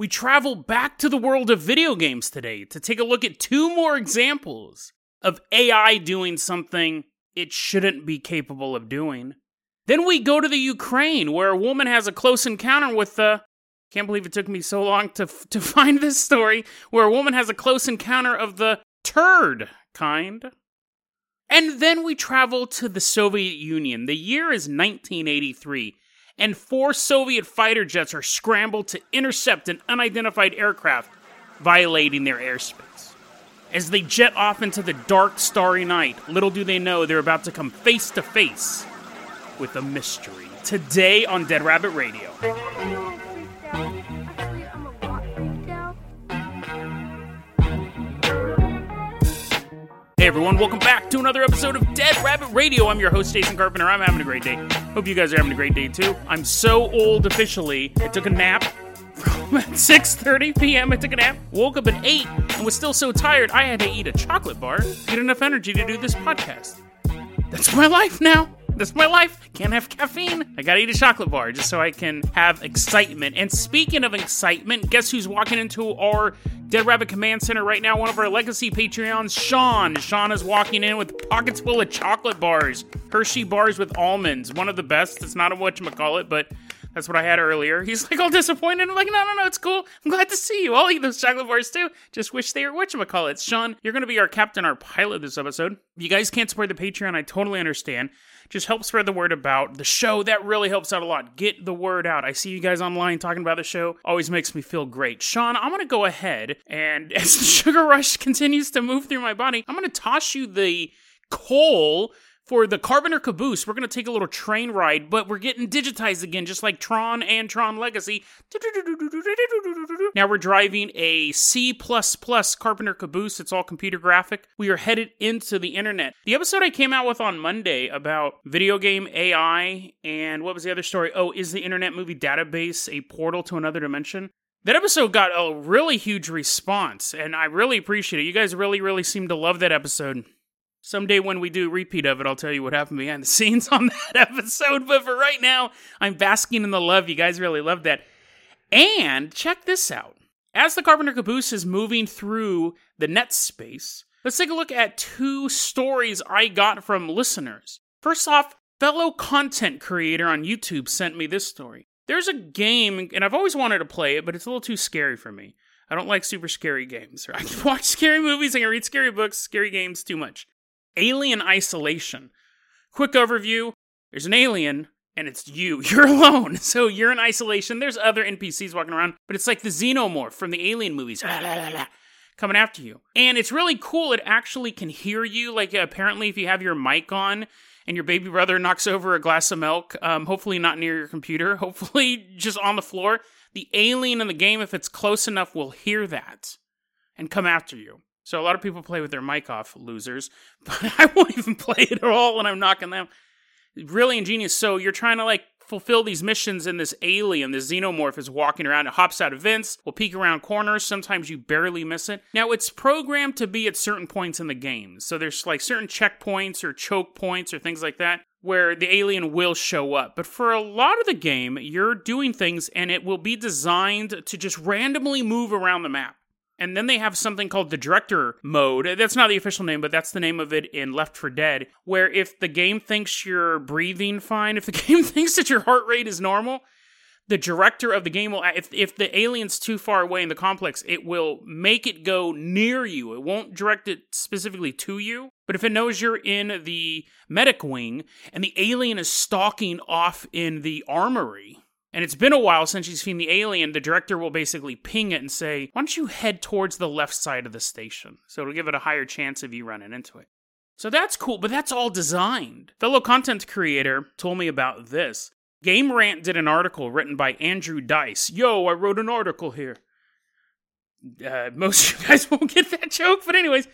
We travel back to the world of video games today to take a look at two more examples of AI doing something it shouldn't be capable of doing. Then we go to the Ukraine, where a woman has a close encounter with the. Can't believe it took me so long to, to find this story, where a woman has a close encounter of the turd kind. And then we travel to the Soviet Union. The year is 1983, and four Soviet fighter jets are scrambled to intercept an unidentified aircraft, violating their airspace. As they jet off into the dark, starry night, little do they know they're about to come face to face with a mystery. Today on Dead Rabbit Radio. Everyone, welcome back to another episode of Dead Rabbit Radio. I'm your host, Jason Carpenter. I'm having a great day. Hope you guys are having a great day too. I'm so old officially. I took a nap from 6.30 p.m. I took a nap, woke up at 8, and was still so tired I had to eat a chocolate bar to get enough energy to do this podcast. That's my life now. That's my life. Can't have caffeine. I gotta eat a chocolate bar just so I can have excitement. And speaking of excitement, guess who's walking into our Dead Rabbit Command Center right now? One of our legacy Patreons, Sean. Sean is walking in with pockets full of chocolate bars, Hershey bars with almonds. One of the best. It's not a whatchamacallit, but that's what I had earlier. He's like all disappointed. I'm like, no, no, no, it's cool. I'm glad to see you. I'll eat those chocolate bars too. Just wish they were whatchamacallits. Sean, you're going to be our captain, our pilot this episode. You guys can't support the Patreon, I totally understand just help spread the word about the show. That really helps out a lot. Get the word out. I see you guys online talking about the show. Always makes me feel great. Sean, I'm going to go ahead and as the sugar rush continues to move through my body, I'm going to toss you the coal for the Carpenter Caboose, we're going to take a little train ride, but we're getting digitized again, just like Tron and Tron Legacy. Now we're driving a C Carpenter Caboose. It's all computer graphic. We are headed into the internet. The episode I came out with on Monday about video game AI and what was the other story? Oh, is the Internet Movie Database a portal to another dimension? That episode got a really huge response, and I really appreciate it. You guys really, really seem to love that episode. Someday when we do repeat of it, I'll tell you what happened behind the scenes on that episode. But for right now, I'm basking in the love. You guys really love that. And check this out. As the Carpenter Caboose is moving through the net space, let's take a look at two stories I got from listeners. First off, fellow content creator on YouTube sent me this story. There's a game, and I've always wanted to play it, but it's a little too scary for me. I don't like super scary games. I can watch scary movies, I can read scary books, scary games, too much. Alien Isolation. Quick overview there's an alien, and it's you. You're alone. So you're in isolation. There's other NPCs walking around, but it's like the xenomorph from the alien movies. coming after you. And it's really cool. It actually can hear you. Like, apparently, if you have your mic on and your baby brother knocks over a glass of milk, um, hopefully not near your computer, hopefully just on the floor, the alien in the game, if it's close enough, will hear that and come after you. So a lot of people play with their mic off, losers. But I won't even play it at all when I'm knocking them. Really ingenious. So you're trying to like fulfill these missions, and this alien, this xenomorph, is walking around. It hops out of vents, will peek around corners. Sometimes you barely miss it. Now it's programmed to be at certain points in the game. So there's like certain checkpoints or choke points or things like that where the alien will show up. But for a lot of the game, you're doing things and it will be designed to just randomly move around the map. And then they have something called the director mode. That's not the official name, but that's the name of it in Left for Dead, where if the game thinks you're breathing fine, if the game thinks that your heart rate is normal, the director of the game will if if the alien's too far away in the complex, it will make it go near you. It won't direct it specifically to you. But if it knows you're in the medic wing and the alien is stalking off in the armory, and it's been a while since you've seen the alien, the director will basically ping it and say, Why don't you head towards the left side of the station? So it'll give it a higher chance of you running into it. So that's cool, but that's all designed. Fellow content creator told me about this. Game Rant did an article written by Andrew Dice. Yo, I wrote an article here. Uh, most of you guys won't get that joke, but anyways,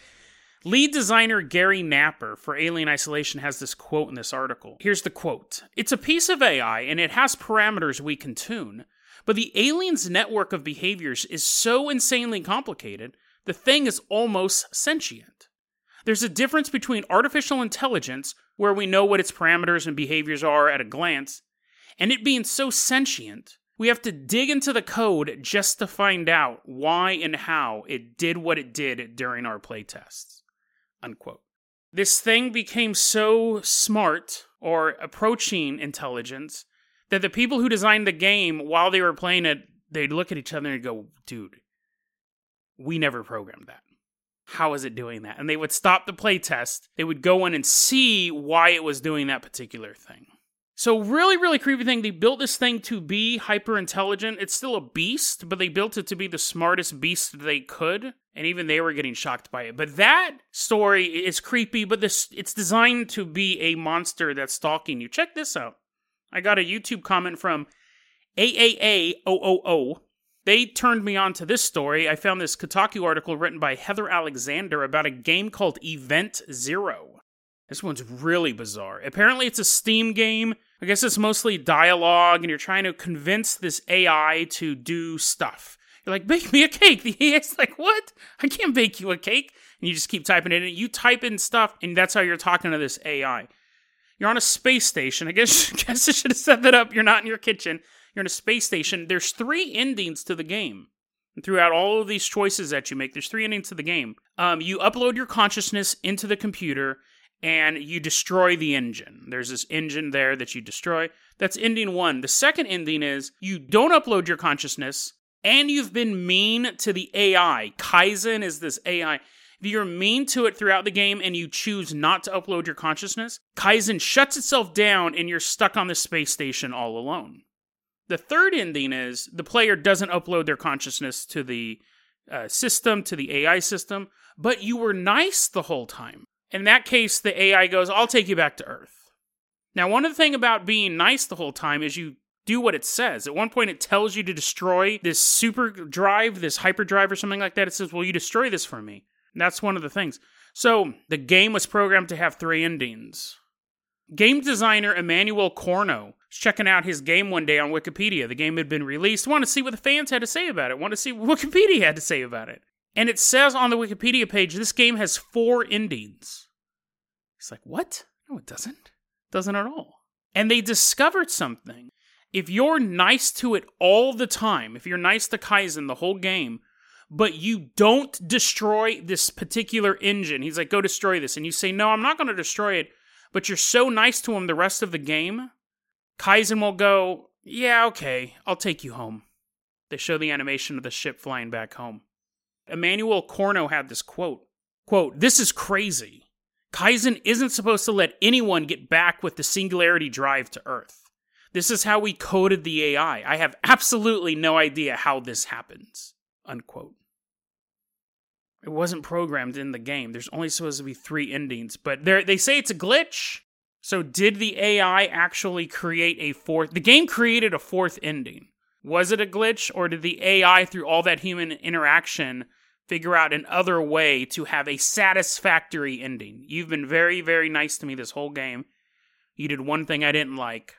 Lead designer Gary Napper for Alien Isolation has this quote in this article. Here's the quote It's a piece of AI and it has parameters we can tune, but the alien's network of behaviors is so insanely complicated, the thing is almost sentient. There's a difference between artificial intelligence, where we know what its parameters and behaviors are at a glance, and it being so sentient We have to dig into the code just to find out why and how it did what it did during our playtests. Unquote. This thing became so smart or approaching intelligence that the people who designed the game while they were playing it, they'd look at each other and go, dude, we never programmed that. How is it doing that? And they would stop the playtest. They would go in and see why it was doing that particular thing. So, really, really creepy thing. They built this thing to be hyper intelligent. It's still a beast, but they built it to be the smartest beast they could. And even they were getting shocked by it. But that story is creepy, but this it's designed to be a monster that's stalking you. Check this out. I got a YouTube comment from AAA000. They turned me on to this story. I found this Kotaku article written by Heather Alexander about a game called Event Zero. This one's really bizarre. Apparently, it's a Steam game I guess it's mostly dialogue, and you're trying to convince this AI to do stuff. You're like, bake me a cake. The AI's like, what? I can't bake you a cake. And you just keep typing it in. You type in stuff, and that's how you're talking to this AI. You're on a space station. I guess, I guess I should have set that up. You're not in your kitchen. You're in a space station. There's three endings to the game. And throughout all of these choices that you make, there's three endings to the game. Um, you upload your consciousness into the computer, and you destroy the engine. There's this engine there that you destroy. That's ending one. The second ending is you don't upload your consciousness and you've been mean to the AI. Kaizen is this AI. If you're mean to it throughout the game and you choose not to upload your consciousness, Kaizen shuts itself down and you're stuck on the space station all alone. The third ending is the player doesn't upload their consciousness to the uh, system, to the AI system, but you were nice the whole time. In that case, the AI goes, I'll take you back to Earth. Now, one of the thing about being nice the whole time is you do what it says. At one point, it tells you to destroy this super drive, this hyperdrive, or something like that. It says, Will you destroy this for me. And that's one of the things. So, the game was programmed to have three endings. Game designer Emmanuel Corno was checking out his game one day on Wikipedia. The game had been released. Want to see what the fans had to say about it. Want to see what Wikipedia had to say about it. And it says on the Wikipedia page this game has four endings. It's like, what? No, it doesn't. It doesn't at all. And they discovered something. If you're nice to it all the time, if you're nice to Kaizen the whole game, but you don't destroy this particular engine, he's like, go destroy this. And you say, no, I'm not going to destroy it, but you're so nice to him the rest of the game, Kaizen will go, yeah, okay, I'll take you home. They show the animation of the ship flying back home. Emmanuel Corno had this quote quote, This is crazy. Kaizen isn't supposed to let anyone get back with the singularity drive to Earth. This is how we coded the AI. I have absolutely no idea how this happens. Unquote. It wasn't programmed in the game. There's only supposed to be three endings, but they say it's a glitch. So did the AI actually create a fourth? The game created a fourth ending. Was it a glitch, or did the AI, through all that human interaction, figure out another way to have a satisfactory ending? You've been very, very nice to me this whole game. You did one thing I didn't like.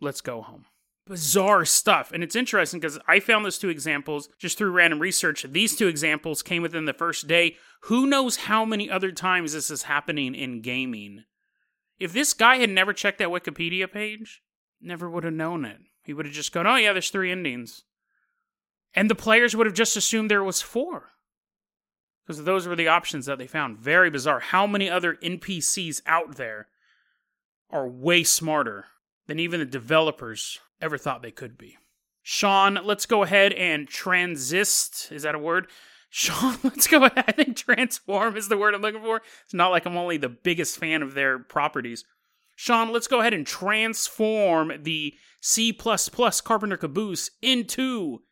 Let's go home. Bizarre stuff. And it's interesting because I found those two examples just through random research. These two examples came within the first day. Who knows how many other times this is happening in gaming? If this guy had never checked that Wikipedia page, never would have known it. He would have just gone, oh, yeah, there's three endings. And the players would have just assumed there was four. Because those were the options that they found. Very bizarre. How many other NPCs out there are way smarter than even the developers ever thought they could be? Sean, let's go ahead and transist. Is that a word? Sean, let's go ahead. I think transform is the word I'm looking for. It's not like I'm only the biggest fan of their properties. Sean, let's go ahead and transform the C Carpenter Caboose into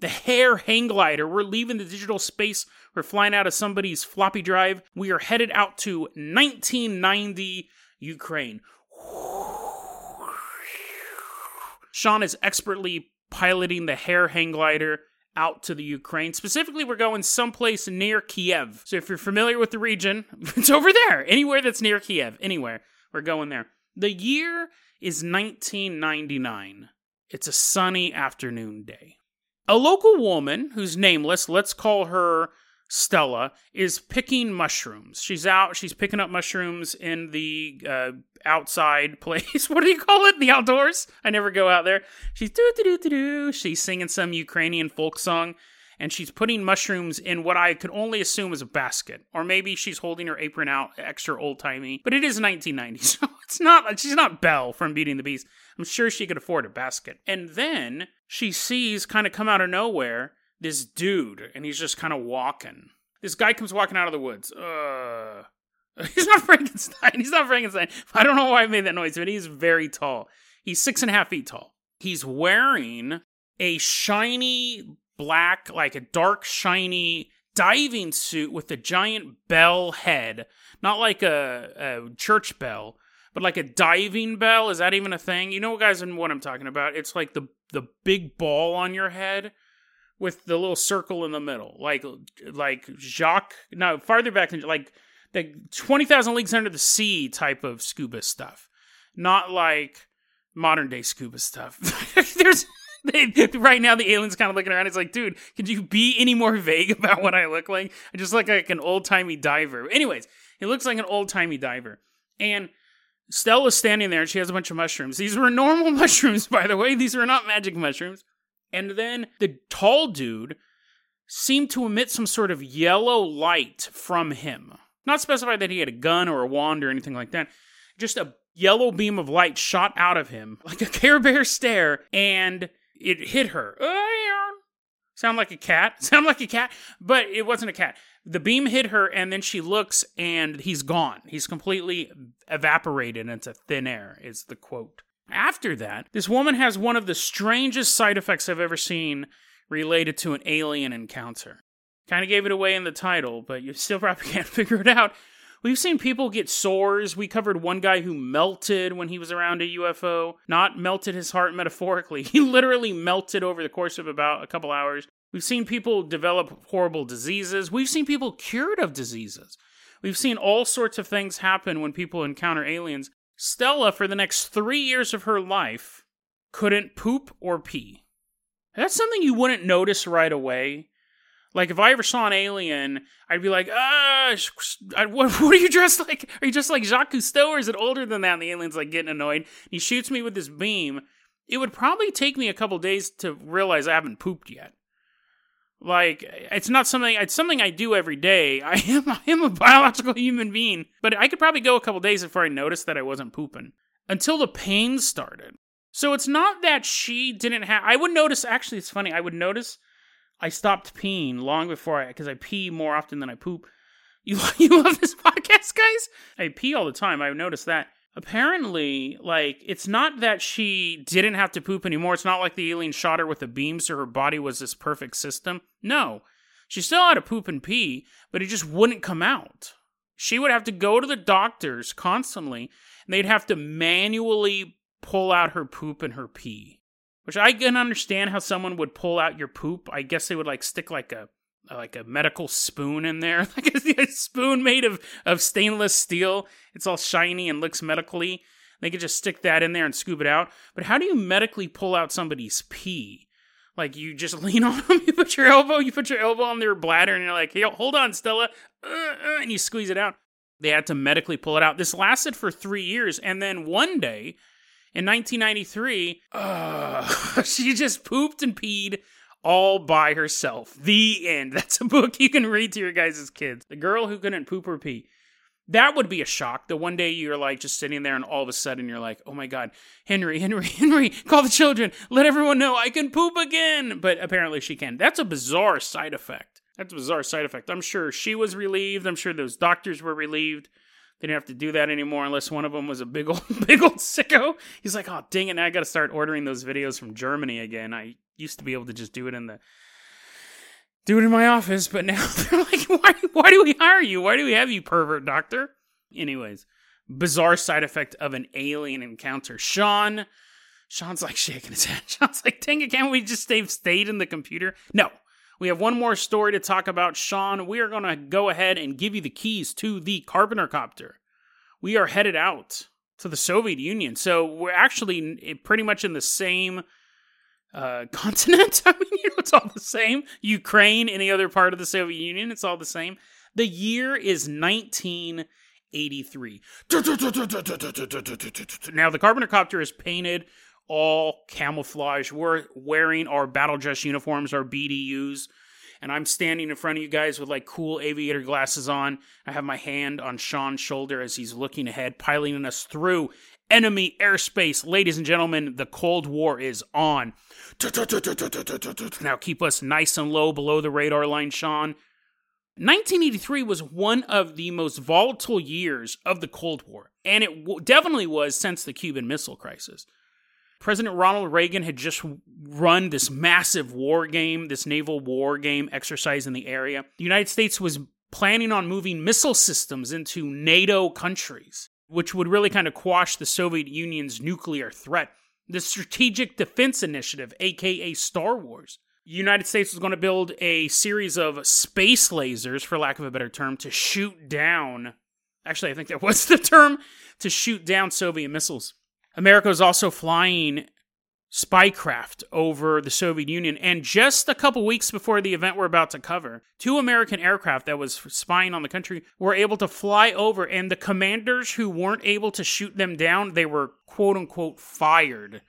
the hare hang glider. We're leaving the digital space. We're flying out of somebody's floppy drive. We are headed out to 1990 Ukraine. Sean is expertly piloting the hare hang glider out to the Ukraine. Specifically, we're going someplace near Kiev. So if you're familiar with the region, it's over there. Anywhere that's near Kiev, anywhere. We're going there. The year is 1999. It's a sunny afternoon day. A local woman who's nameless, let's call her Stella is picking mushrooms. She's out. She's picking up mushrooms in the uh, outside place. what do you call it? The outdoors. I never go out there. She's do do do do. She's singing some Ukrainian folk song, and she's putting mushrooms in what I could only assume is a basket, or maybe she's holding her apron out, extra old timey. But it is 1990, so it's not. She's not Belle from Beauty and the Beast. I'm sure she could afford a basket. And then she sees, kind of come out of nowhere, this dude, and he's just kind of walking. This guy comes walking out of the woods. Uh, he's not Frankenstein. He's not Frankenstein. I don't know why I made that noise, but he's very tall. He's six and a half feet tall. He's wearing a shiny black, like a dark, shiny diving suit with a giant bell head. Not like a, a church bell, but like a diving bell. Is that even a thing? You know, guys, and what I'm talking about? It's like the the big ball on your head with the little circle in the middle, like like Jacques. No, farther back than like the twenty thousand leagues under the sea type of scuba stuff, not like modern day scuba stuff. There's right now the alien's kind of looking around. It's like, dude, could you be any more vague about what I look like? I just look like an old timey diver. Anyways, he looks like an old timey diver, and. Stella's standing there and she has a bunch of mushrooms. These were normal mushrooms, by the way. These were not magic mushrooms. And then the tall dude seemed to emit some sort of yellow light from him. Not specified that he had a gun or a wand or anything like that. Just a yellow beam of light shot out of him like a Care Bear stare, and it hit her. Uh, Sound like a cat? Sound like a cat? But it wasn't a cat. The beam hit her, and then she looks, and he's gone. He's completely evaporated into thin air, is the quote. After that, this woman has one of the strangest side effects I've ever seen related to an alien encounter. Kind of gave it away in the title, but you still probably can't figure it out. We've seen people get sores. We covered one guy who melted when he was around a UFO. Not melted his heart metaphorically. He literally melted over the course of about a couple hours. We've seen people develop horrible diseases. We've seen people cured of diseases. We've seen all sorts of things happen when people encounter aliens. Stella, for the next three years of her life, couldn't poop or pee. That's something you wouldn't notice right away. Like if I ever saw an alien, I'd be like, ah, what, what are you dressed like? Are you just like Jacques Cousteau, or is it older than that? And the alien's like getting annoyed. And He shoots me with this beam. It would probably take me a couple days to realize I haven't pooped yet. Like it's not something it's something I do every day. I am I am a biological human being, but I could probably go a couple days before I noticed that I wasn't pooping until the pain started. So it's not that she didn't have I would notice actually it's funny. I would notice I stopped peeing long before I cuz I pee more often than I poop. You you love this podcast, guys? I pee all the time. I've noticed that apparently, like, it's not that she didn't have to poop anymore. It's not like the alien shot her with a beam, so her body was this perfect system. No. She still had to poop and pee, but it just wouldn't come out. She would have to go to the doctors constantly, and they'd have to manually pull out her poop and her pee. Which I can understand how someone would pull out your poop. I guess they would like stick like a like a medical spoon in there, like a spoon made of of stainless steel. It's all shiny and looks medically. They could just stick that in there and scoop it out. But how do you medically pull out somebody's pee? Like you just lean on them, you put your elbow, you put your elbow on their bladder, and you're like, "Hey, hold on, Stella," uh, uh, and you squeeze it out. They had to medically pull it out. This lasted for three years, and then one day, in 1993, uh, she just pooped and peed all by herself. The end. That's a book you can read to your guys' kids. The girl who couldn't poop or pee. That would be a shock. The one day you're like just sitting there and all of a sudden you're like, oh my God, Henry, Henry, Henry, call the children. Let everyone know I can poop again. But apparently she can. That's a bizarre side effect. That's a bizarre side effect. I'm sure she was relieved. I'm sure those doctors were relieved. They didn't have to do that anymore unless one of them was a big old, big old sicko. He's like, oh, dang it, now I got to start ordering those videos from Germany again. I used to be able to just do it in the do it in my office, but now they're like, why, why do we hire you? Why do we have you, pervert doctor? Anyways, bizarre side effect of an alien encounter. Sean, Sean's like shaking his head. Sean's like, dang it, can't we just stay stayed in the computer? No. We have one more story to talk about, Sean. We are going to go ahead and give you the keys to the Carpenter copter. We are headed out to the Soviet Union. So we're actually pretty much in the same uh, continent. I mean, you know, it's all the same. Ukraine, any other part of the Soviet Union, it's all the same. The year is 1983. Now, the Carpenter Copter is painted all camouflage. We're wearing our battle dress uniforms, our BDUs and I'm standing in front of you guys with like cool aviator glasses on. I have my hand on Sean's shoulder as he's looking ahead, piloting us through enemy airspace. Ladies and gentlemen, the Cold War is on. Now keep us nice and low below the radar line, Sean. 1983 was one of the most volatile years of the Cold War, and it definitely was since the Cuban Missile Crisis. President Ronald Reagan had just run this massive war game, this naval war game exercise in the area. The United States was planning on moving missile systems into NATO countries, which would really kind of quash the Soviet Union's nuclear threat. The Strategic Defense Initiative, aka Star Wars. The United States was going to build a series of space lasers, for lack of a better term, to shoot down. Actually, I think that was the term to shoot down Soviet missiles. America was also flying spycraft over the Soviet Union. And just a couple weeks before the event we're about to cover, two American aircraft that was spying on the country were able to fly over, and the commanders who weren't able to shoot them down, they were quote unquote fired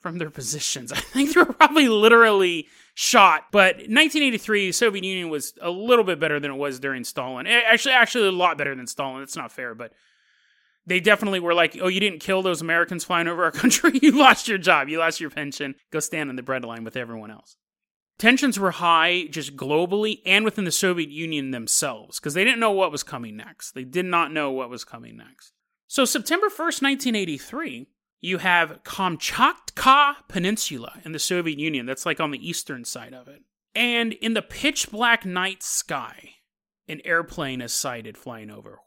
from their positions. I think they were probably literally shot. But 1983, Soviet Union was a little bit better than it was during Stalin. Actually, actually a lot better than Stalin. That's not fair, but they definitely were like, oh, you didn't kill those Americans flying over our country. you lost your job. You lost your pension. Go stand in the bread line with everyone else. Tensions were high just globally and within the Soviet Union themselves because they didn't know what was coming next. They did not know what was coming next. So, September 1st, 1983, you have Kamchatka Peninsula in the Soviet Union. That's like on the eastern side of it. And in the pitch black night sky, an airplane is sighted flying over.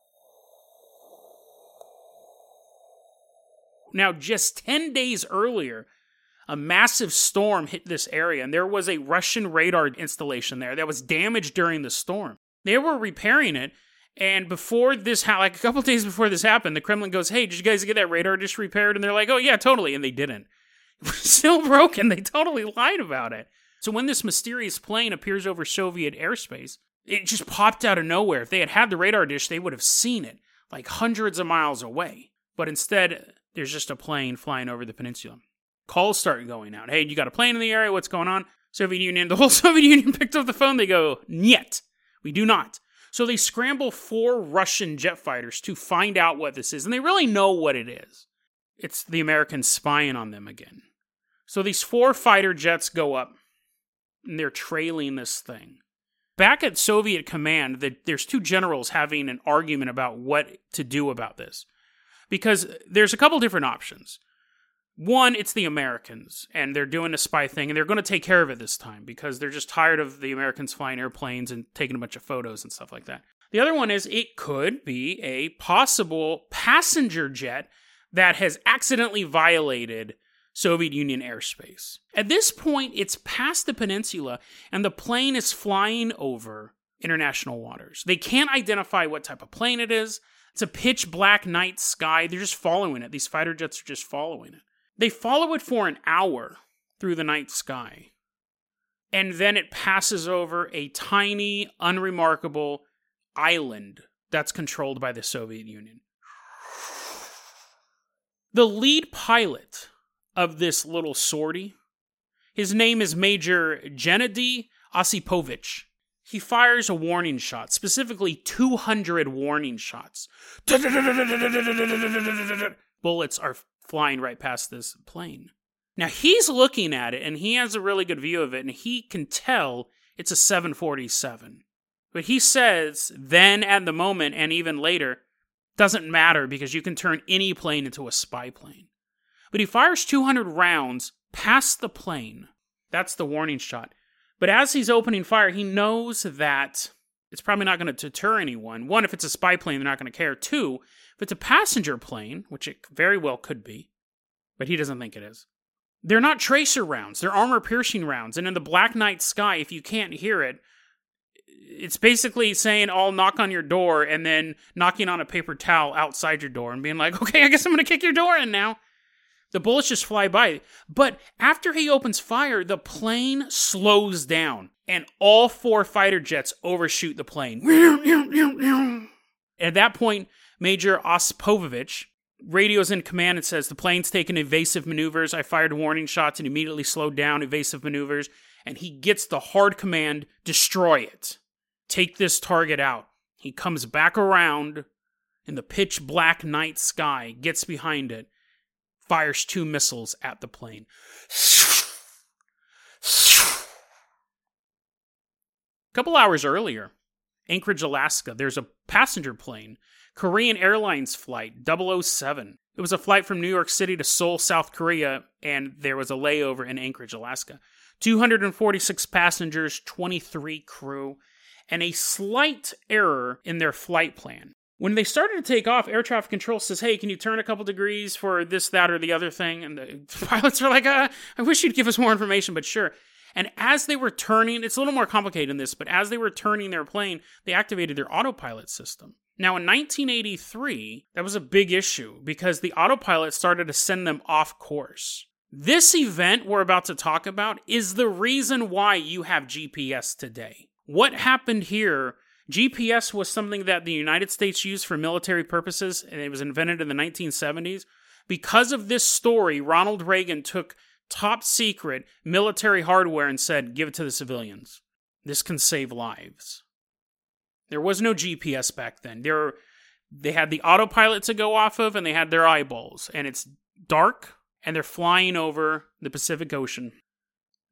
Now, just 10 days earlier, a massive storm hit this area, and there was a Russian radar installation there that was damaged during the storm. They were repairing it, and before this, ha- like a couple days before this happened, the Kremlin goes, "Hey, did you guys get that radar just repaired?" And they're like, "Oh yeah, totally," and they didn't. It was still broken. They totally lied about it. So when this mysterious plane appears over Soviet airspace, it just popped out of nowhere. If they had had the radar dish, they would have seen it like hundreds of miles away. But instead, there's just a plane flying over the peninsula. Calls start going out. Hey, you got a plane in the area? What's going on? Soviet Union, the whole Soviet Union picked up the phone. They go, Niet, we do not. So they scramble four Russian jet fighters to find out what this is, and they really know what it is. It's the Americans spying on them again. So these four fighter jets go up, and they're trailing this thing. Back at Soviet command, there's two generals having an argument about what to do about this because there's a couple different options. One, it's the Americans, and they're doing a spy thing, and they're going to take care of it this time because they're just tired of the Americans flying airplanes and taking a bunch of photos and stuff like that. The other one is it could be a possible passenger jet that has accidentally violated Soviet Union airspace. At this point, it's past the peninsula, and the plane is flying over international waters. They can't identify what type of plane it is. It's a pitch black night sky. They're just following it. These fighter jets are just following it. They follow it for an hour through the night sky. And then it passes over a tiny, unremarkable island that's controlled by the Soviet Union. The lead pilot of this little sortie, his name is Major Gennady Osipovich he fires a warning shot, specifically 200 warning shots. Bullets are flying right past this plane. Now he's looking at it and he has a really good view of it and he can tell it's a 747. But he says then at the moment and even later, doesn't matter because you can turn any plane into a spy plane. But he fires 200 rounds past the plane. That's the warning shot. But as he's opening fire, he knows that it's probably not going to deter anyone. One, if it's a spy plane, they're not going to care. Two, if it's a passenger plane, which it very well could be, but he doesn't think it is. They're not tracer rounds, they're armor piercing rounds. And in the black night sky, if you can't hear it, it's basically saying, I'll knock on your door and then knocking on a paper towel outside your door and being like, okay, I guess I'm going to kick your door in now. The bullets just fly by. But after he opens fire, the plane slows down and all four fighter jets overshoot the plane. At that point, Major Osipovich radios in command and says the plane's taken evasive maneuvers. I fired warning shots and immediately slowed down evasive maneuvers. And he gets the hard command destroy it. Take this target out. He comes back around in the pitch black night sky, gets behind it, fires two missiles at the plane. A couple hours earlier, Anchorage, Alaska, there's a passenger plane, Korean Airlines flight 007. It was a flight from New York City to Seoul, South Korea, and there was a layover in Anchorage, Alaska. 246 passengers, 23 crew, and a slight error in their flight plan. When they started to take off, air traffic control says, Hey, can you turn a couple degrees for this, that, or the other thing? And the pilots are like, uh, I wish you'd give us more information, but sure. And as they were turning, it's a little more complicated than this, but as they were turning their plane, they activated their autopilot system. Now, in 1983, that was a big issue because the autopilot started to send them off course. This event we're about to talk about is the reason why you have GPS today. What happened here GPS was something that the United States used for military purposes, and it was invented in the 1970s. Because of this story, Ronald Reagan took top secret military hardware and said, give it to the civilians. This can save lives. There was no GPS back then. There, they had the autopilot to go off of, and they had their eyeballs. And it's dark, and they're flying over the Pacific Ocean.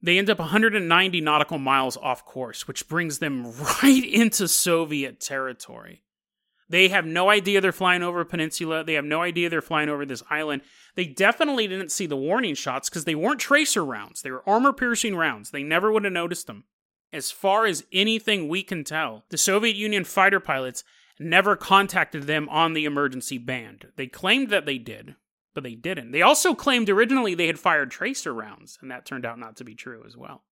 They end up 190 nautical miles off course, which brings them right into Soviet territory. They have no idea they're flying over a peninsula. They have no idea they're flying over this island. They definitely didn't see the warning shots because they weren't tracer rounds. They were armor piercing rounds. They never would have noticed them. As far as anything we can tell, the Soviet Union fighter pilots never contacted them on the emergency band. They claimed that they did, but they didn't. They also claimed originally they had fired tracer rounds, and that turned out not to be true as well.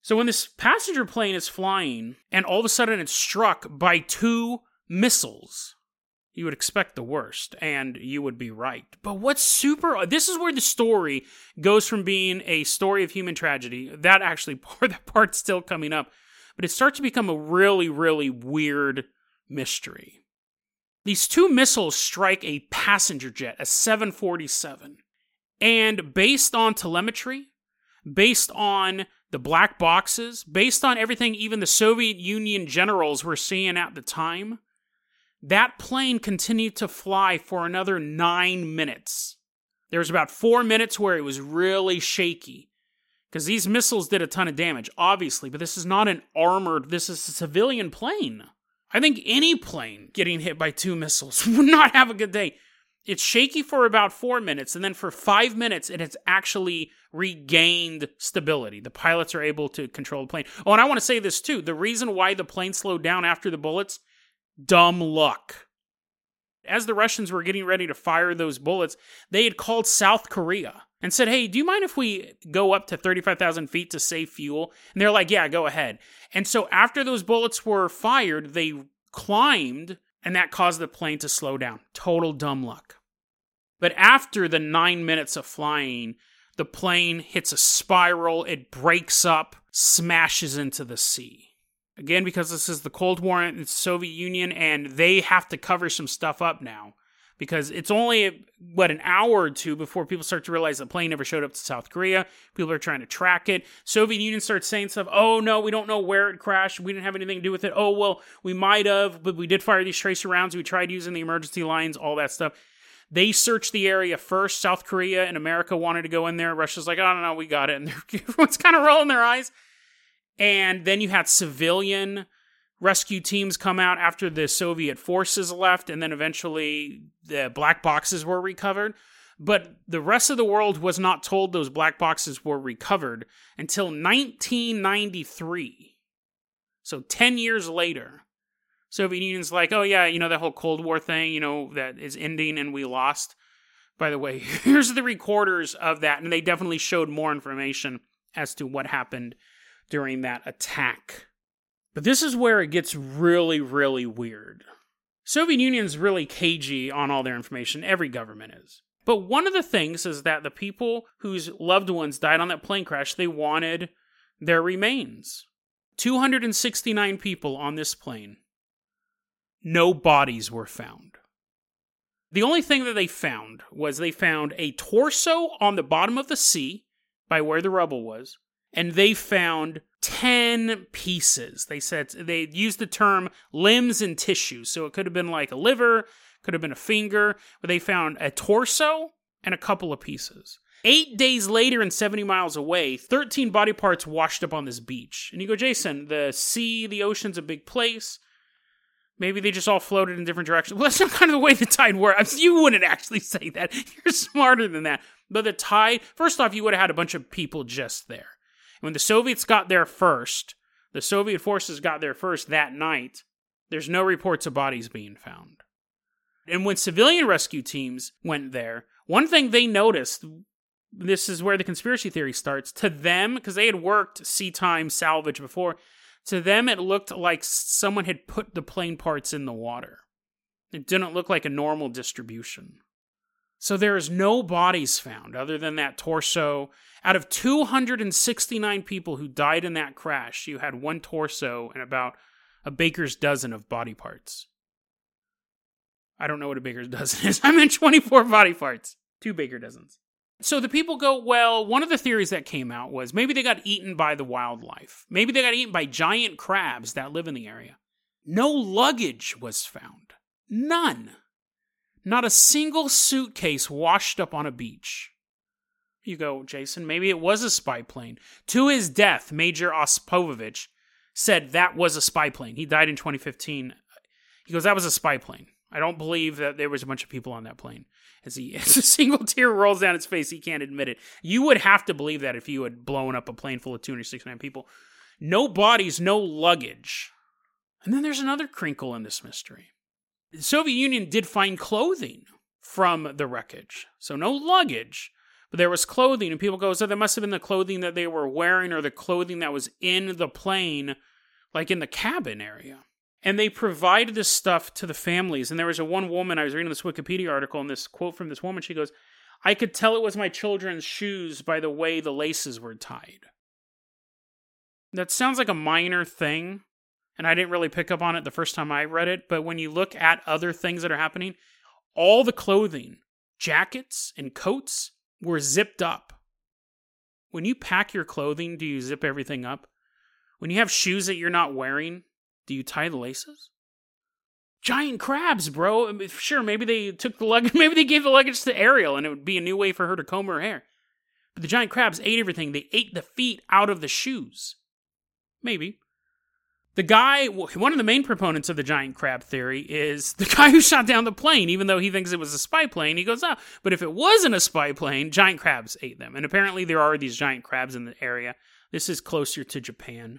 So when this passenger plane is flying, and all of a sudden it's struck by two missiles, you would expect the worst, and you would be right. But what's super this is where the story goes from being a story of human tragedy, that actually part that part's still coming up, but it starts to become a really, really weird mystery. These two missiles strike a passenger jet, a 747. And based on telemetry, based on the black boxes, based on everything even the Soviet Union generals were seeing at the time, that plane continued to fly for another nine minutes. There was about four minutes where it was really shaky because these missiles did a ton of damage, obviously, but this is not an armored, this is a civilian plane. I think any plane getting hit by two missiles would not have a good day. It's shaky for about four minutes, and then for five minutes, it has actually regained stability. The pilots are able to control the plane. Oh, and I want to say this too the reason why the plane slowed down after the bullets dumb luck. As the Russians were getting ready to fire those bullets, they had called South Korea and said, Hey, do you mind if we go up to 35,000 feet to save fuel? And they're like, Yeah, go ahead. And so after those bullets were fired, they climbed, and that caused the plane to slow down. Total dumb luck. But after the nine minutes of flying, the plane hits a spiral, it breaks up, smashes into the sea. Again, because this is the Cold War and the Soviet Union, and they have to cover some stuff up now because it's only what an hour or two before people start to realize the plane never showed up to South Korea. People are trying to track it. Soviet Union starts saying stuff. Oh no, we don't know where it crashed. We didn't have anything to do with it. Oh well, we might have, but we did fire these tracer rounds. We tried using the emergency lines, all that stuff. They searched the area first. South Korea and America wanted to go in there. Russia's like, I don't know, we got it, and everyone's kind of rolling their eyes. And then you had civilian rescue teams come out after the Soviet forces left, and then eventually the black boxes were recovered. But the rest of the world was not told those black boxes were recovered until 1993. So 10 years later, Soviet Union's like, oh yeah, you know, that whole Cold War thing, you know, that is ending and we lost. By the way, here's the recorders of that, and they definitely showed more information as to what happened during that attack. But this is where it gets really, really weird. Soviet Union's really cagey on all their information. Every government is. But one of the things is that the people whose loved ones died on that plane crash, they wanted their remains. 269 people on this plane. No bodies were found. The only thing that they found was they found a torso on the bottom of the sea by where the rubble was, and they found 10 pieces. They said they used the term limbs and tissues. So it could have been like a liver, could have been a finger, but they found a torso and a couple of pieces. Eight days later and 70 miles away, 13 body parts washed up on this beach. And you go, Jason, the sea, the ocean's a big place. Maybe they just all floated in different directions. Well, that's not kind of the way the tide works. You wouldn't actually say that. You're smarter than that. But the tide, first off, you would have had a bunch of people just there. When the Soviets got there first, the Soviet forces got there first that night, there's no reports of bodies being found. And when civilian rescue teams went there, one thing they noticed this is where the conspiracy theory starts. To them, because they had worked sea time salvage before, to them it looked like someone had put the plane parts in the water. It didn't look like a normal distribution. So there is no bodies found other than that torso. Out of 269 people who died in that crash, you had one torso and about a baker's dozen of body parts. I don't know what a baker's dozen is. I meant 24 body parts. Two baker dozens. So the people go, well, one of the theories that came out was maybe they got eaten by the wildlife. Maybe they got eaten by giant crabs that live in the area. No luggage was found. None. Not a single suitcase washed up on a beach. You go, Jason, maybe it was a spy plane. To his death, Major Osipovich said that was a spy plane. He died in 2015. He goes, that was a spy plane. I don't believe that there was a bunch of people on that plane. As he as a single tear rolls down his face, he can't admit it. You would have to believe that if you had blown up a plane full of 269 people. No bodies, no luggage. And then there's another crinkle in this mystery. Soviet Union did find clothing from the wreckage. So no luggage, but there was clothing. And people go, so that must have been the clothing that they were wearing or the clothing that was in the plane, like in the cabin area and they provide this stuff to the families. And there was a one woman I was reading this Wikipedia article, and this quote from this woman. She goes, "I could tell it was my children's shoes by the way the laces were tied." That sounds like a minor thing, and I didn't really pick up on it the first time I read it. But when you look at other things that are happening, all the clothing, jackets and coats, were zipped up. When you pack your clothing, do you zip everything up? When you have shoes that you're not wearing, do you tie the laces? Giant crabs, bro. Sure, maybe they took the luggage, maybe they gave the luggage to Ariel and it would be a new way for her to comb her hair. But the giant crabs ate everything. They ate the feet out of the shoes. Maybe. The guy, one of the main proponents of the giant crab theory is the guy who shot down the plane, even though he thinks it was a spy plane. He goes, ah, but if it wasn't a spy plane, giant crabs ate them. And apparently there are these giant crabs in the area. This is closer to Japan.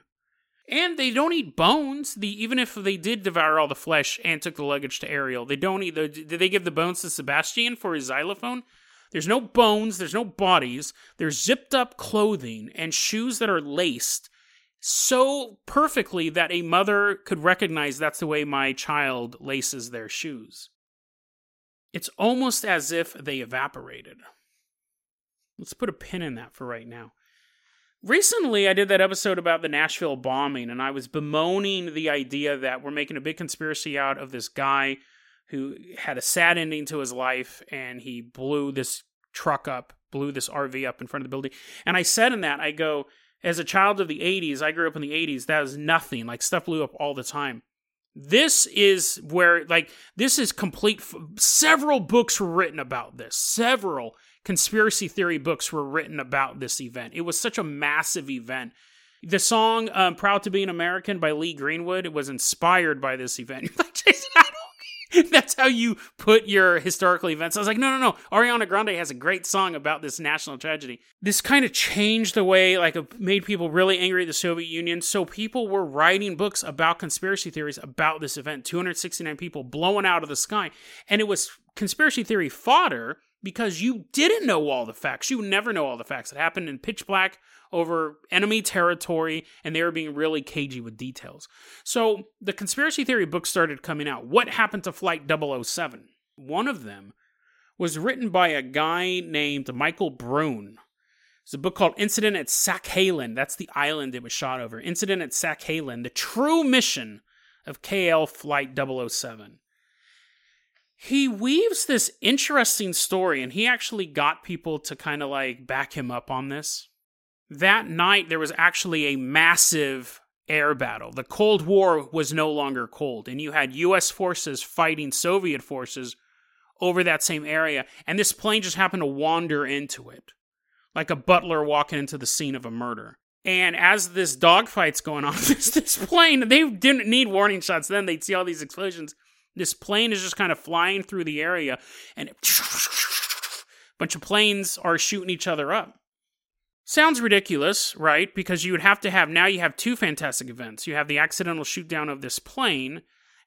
And they don't eat bones. The even if they did devour all the flesh and took the luggage to Ariel, they don't eat. The, did they give the bones to Sebastian for his xylophone? There's no bones. There's no bodies. There's zipped up clothing and shoes that are laced so perfectly that a mother could recognize that's the way my child laces their shoes. It's almost as if they evaporated. Let's put a pin in that for right now. Recently, I did that episode about the Nashville bombing, and I was bemoaning the idea that we're making a big conspiracy out of this guy who had a sad ending to his life and he blew this truck up, blew this RV up in front of the building. And I said in that, I go, as a child of the 80s, I grew up in the 80s, that was nothing. Like stuff blew up all the time. This is where, like, this is complete. F- several books were written about this. Several conspiracy theory books were written about this event. It was such a massive event. The song um, "Proud to Be an American" by Lee Greenwood it was inspired by this event. That's how you put your historical events. I was like, no, no, no. Ariana Grande has a great song about this national tragedy. This kind of changed the way, like, made people really angry at the Soviet Union. So people were writing books about conspiracy theories about this event. 269 people blowing out of the sky, and it was conspiracy theory fodder because you didn't know all the facts. You never know all the facts. It happened in pitch black over enemy territory, and they were being really cagey with details. So the conspiracy theory books started coming out. What happened to Flight 007? One of them was written by a guy named Michael Brune. It's a book called Incident at Sakhalin. That's the island it was shot over. Incident at Sakhalin, the true mission of KL Flight 007. He weaves this interesting story, and he actually got people to kind of like back him up on this. That night, there was actually a massive air battle. The Cold War was no longer cold, and you had US forces fighting Soviet forces over that same area, and this plane just happened to wander into it, like a butler walking into the scene of a murder. And as this dogfight's going on, this, this plane, they didn't need warning shots then, they'd see all these explosions. This plane is just kind of flying through the area, and a bunch of planes are shooting each other up. Sounds ridiculous, right? Because you would have to have now you have two fantastic events. You have the accidental shoot down of this plane,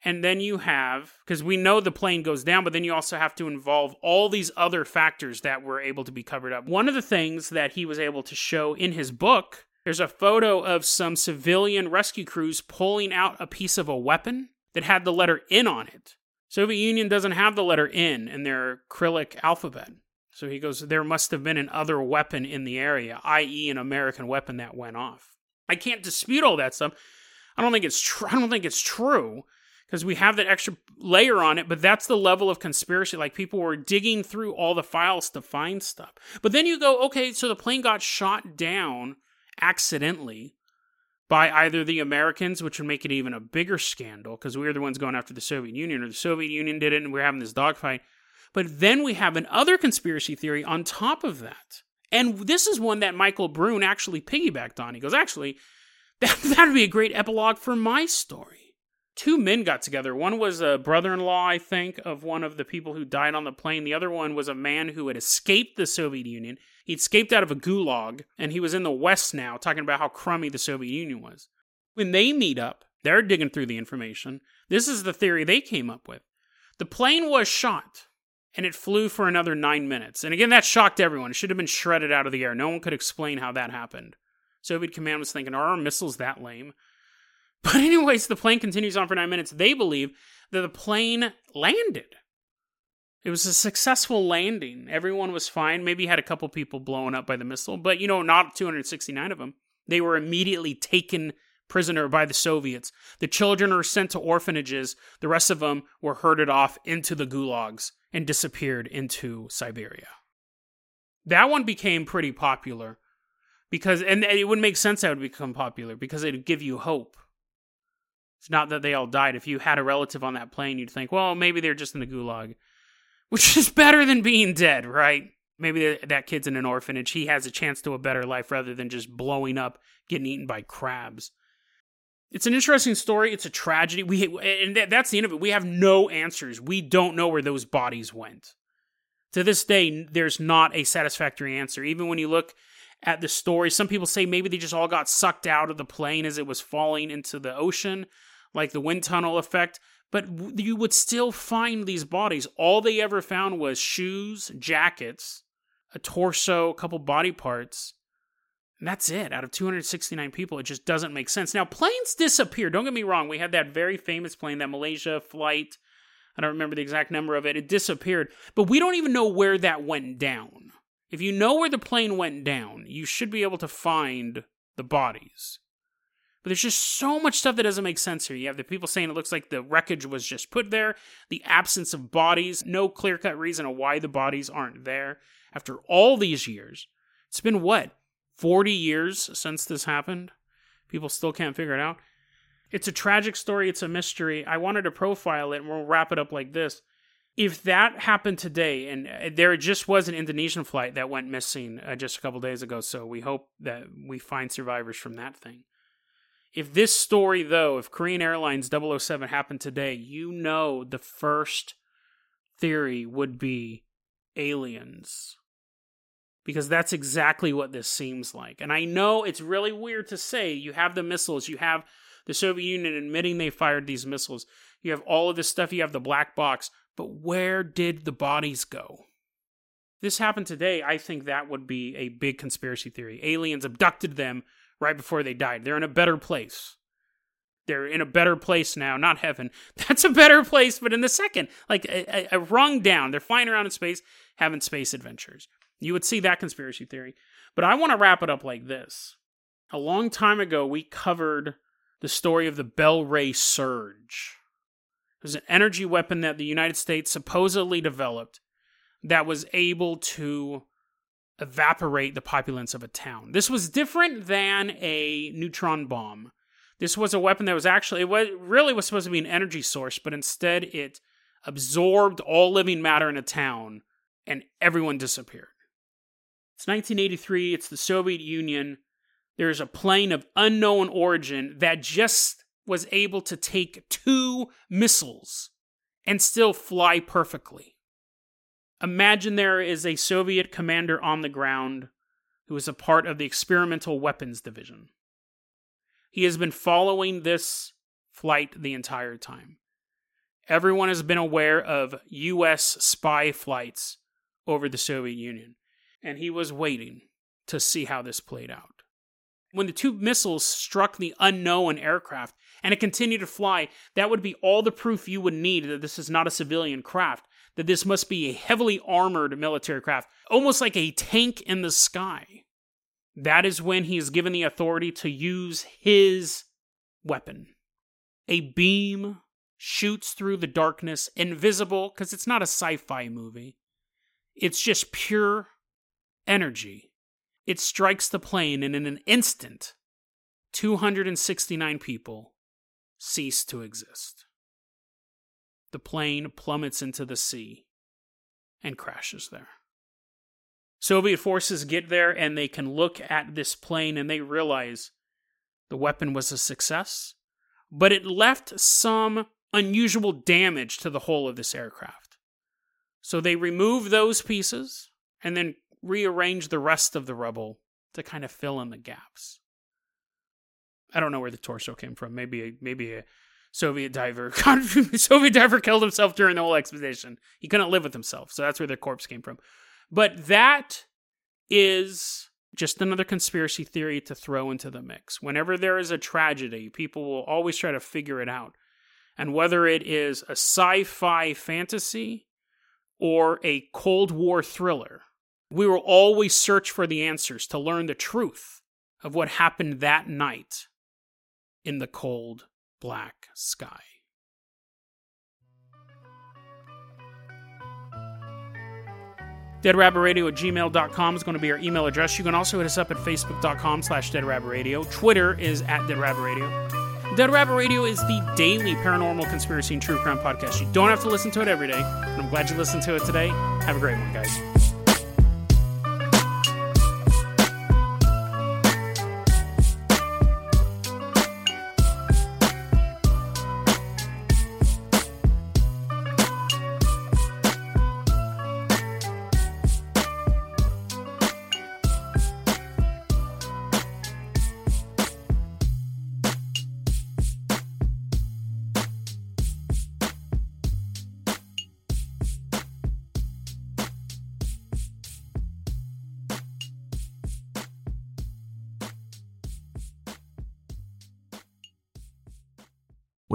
and then you have because we know the plane goes down, but then you also have to involve all these other factors that were able to be covered up. One of the things that he was able to show in his book, there's a photo of some civilian rescue crews pulling out a piece of a weapon that had the letter N on it. Soviet Union doesn't have the letter N in their Cyrillic alphabet. So he goes, there must have been an other weapon in the area, i.e., an American weapon that went off. I can't dispute all that stuff. I don't think it's true. I don't think it's true because we have that extra layer on it, but that's the level of conspiracy. Like people were digging through all the files to find stuff. But then you go, okay, so the plane got shot down accidentally by either the Americans, which would make it even a bigger scandal because we were the ones going after the Soviet Union, or the Soviet Union did it and we're having this dogfight. But then we have another conspiracy theory on top of that. And this is one that Michael Brune actually piggybacked on. He goes, actually, that would be a great epilogue for my story. Two men got together. One was a brother in law, I think, of one of the people who died on the plane. The other one was a man who had escaped the Soviet Union. He'd escaped out of a gulag, and he was in the West now, talking about how crummy the Soviet Union was. When they meet up, they're digging through the information. This is the theory they came up with. The plane was shot and it flew for another nine minutes. And again, that shocked everyone. It should have been shredded out of the air. No one could explain how that happened. Soviet command was thinking, are our missiles that lame? But, anyways, the plane continues on for nine minutes. They believe that the plane landed. It was a successful landing. Everyone was fine. Maybe had a couple people blown up by the missile, but you know, not 269 of them. They were immediately taken prisoner by the Soviets. The children were sent to orphanages. The rest of them were herded off into the gulags and disappeared into Siberia. That one became pretty popular because, and it would make sense that would become popular because it'd give you hope. It's not that they all died. If you had a relative on that plane, you'd think, well, maybe they're just in the gulag, which is better than being dead, right? Maybe that kid's in an orphanage. He has a chance to a better life rather than just blowing up, getting eaten by crabs. It's an interesting story. It's a tragedy. We and that's the end of it. We have no answers. We don't know where those bodies went. To this day, there's not a satisfactory answer. Even when you look at the story, some people say maybe they just all got sucked out of the plane as it was falling into the ocean, like the wind tunnel effect. But you would still find these bodies. All they ever found was shoes, jackets, a torso, a couple body parts and that's it. Out of 269 people, it just doesn't make sense. Now, planes disappear. Don't get me wrong. We had that very famous plane, that Malaysia flight. I don't remember the exact number of it. It disappeared. But we don't even know where that went down. If you know where the plane went down, you should be able to find the bodies. But there's just so much stuff that doesn't make sense here. You have the people saying it looks like the wreckage was just put there, the absence of bodies, no clear cut reason of why the bodies aren't there. After all these years, it's been what? 40 years since this happened. People still can't figure it out. It's a tragic story, it's a mystery. I wanted to profile it, and we'll wrap it up like this. If that happened today, and uh, there just was an Indonesian flight that went missing uh, just a couple days ago, so we hope that we find survivors from that thing. If this story, though, if Korean Airlines 007 happened today, you know the first theory would be aliens because that's exactly what this seems like. And I know it's really weird to say you have the missiles, you have the Soviet Union admitting they fired these missiles, you have all of this stuff, you have the black box, but where did the bodies go? This happened today, I think that would be a big conspiracy theory. Aliens abducted them right before they died. They're in a better place. they're in a better place now. Not heaven. That's a better place, but in the second, like a, a, a rung down, they're flying around in space, having space adventures. You would see that conspiracy theory. But I want to wrap it up like this. A long time ago, we covered the story of the Bell Ray Surge. It was an energy weapon that the United States supposedly developed that was able to evaporate the populace of a town. This was different than a neutron bomb. This was a weapon that was actually it was really was supposed to be an energy source, but instead it absorbed all living matter in a town and everyone disappeared. It's 1983, it's the Soviet Union. There's a plane of unknown origin that just was able to take two missiles and still fly perfectly. Imagine there is a Soviet commander on the ground who is a part of the Experimental Weapons Division. He has been following this flight the entire time. Everyone has been aware of U.S. spy flights over the Soviet Union, and he was waiting to see how this played out. When the two missiles struck the unknown aircraft and it continued to fly, that would be all the proof you would need that this is not a civilian craft, that this must be a heavily armored military craft, almost like a tank in the sky. That is when he is given the authority to use his weapon. A beam shoots through the darkness, invisible, because it's not a sci fi movie. It's just pure energy. It strikes the plane, and in an instant, 269 people cease to exist. The plane plummets into the sea and crashes there. Soviet forces get there and they can look at this plane and they realize the weapon was a success, but it left some unusual damage to the whole of this aircraft. So they remove those pieces and then rearrange the rest of the rubble to kind of fill in the gaps. I don't know where the torso came from. Maybe a, maybe a Soviet diver Soviet diver killed himself during the whole expedition. He couldn't live with himself, so that's where the corpse came from. But that is just another conspiracy theory to throw into the mix. Whenever there is a tragedy, people will always try to figure it out. And whether it is a sci fi fantasy or a Cold War thriller, we will always search for the answers to learn the truth of what happened that night in the cold black sky. deadrabbitradio at gmail.com is going to be our email address. You can also hit us up at facebook.com slash deadrabbitradio. Twitter is at deadrabbitradio. Dead Rabbit Radio is the daily paranormal conspiracy and true crime podcast. You don't have to listen to it every day, but I'm glad you listened to it today. Have a great one, guys.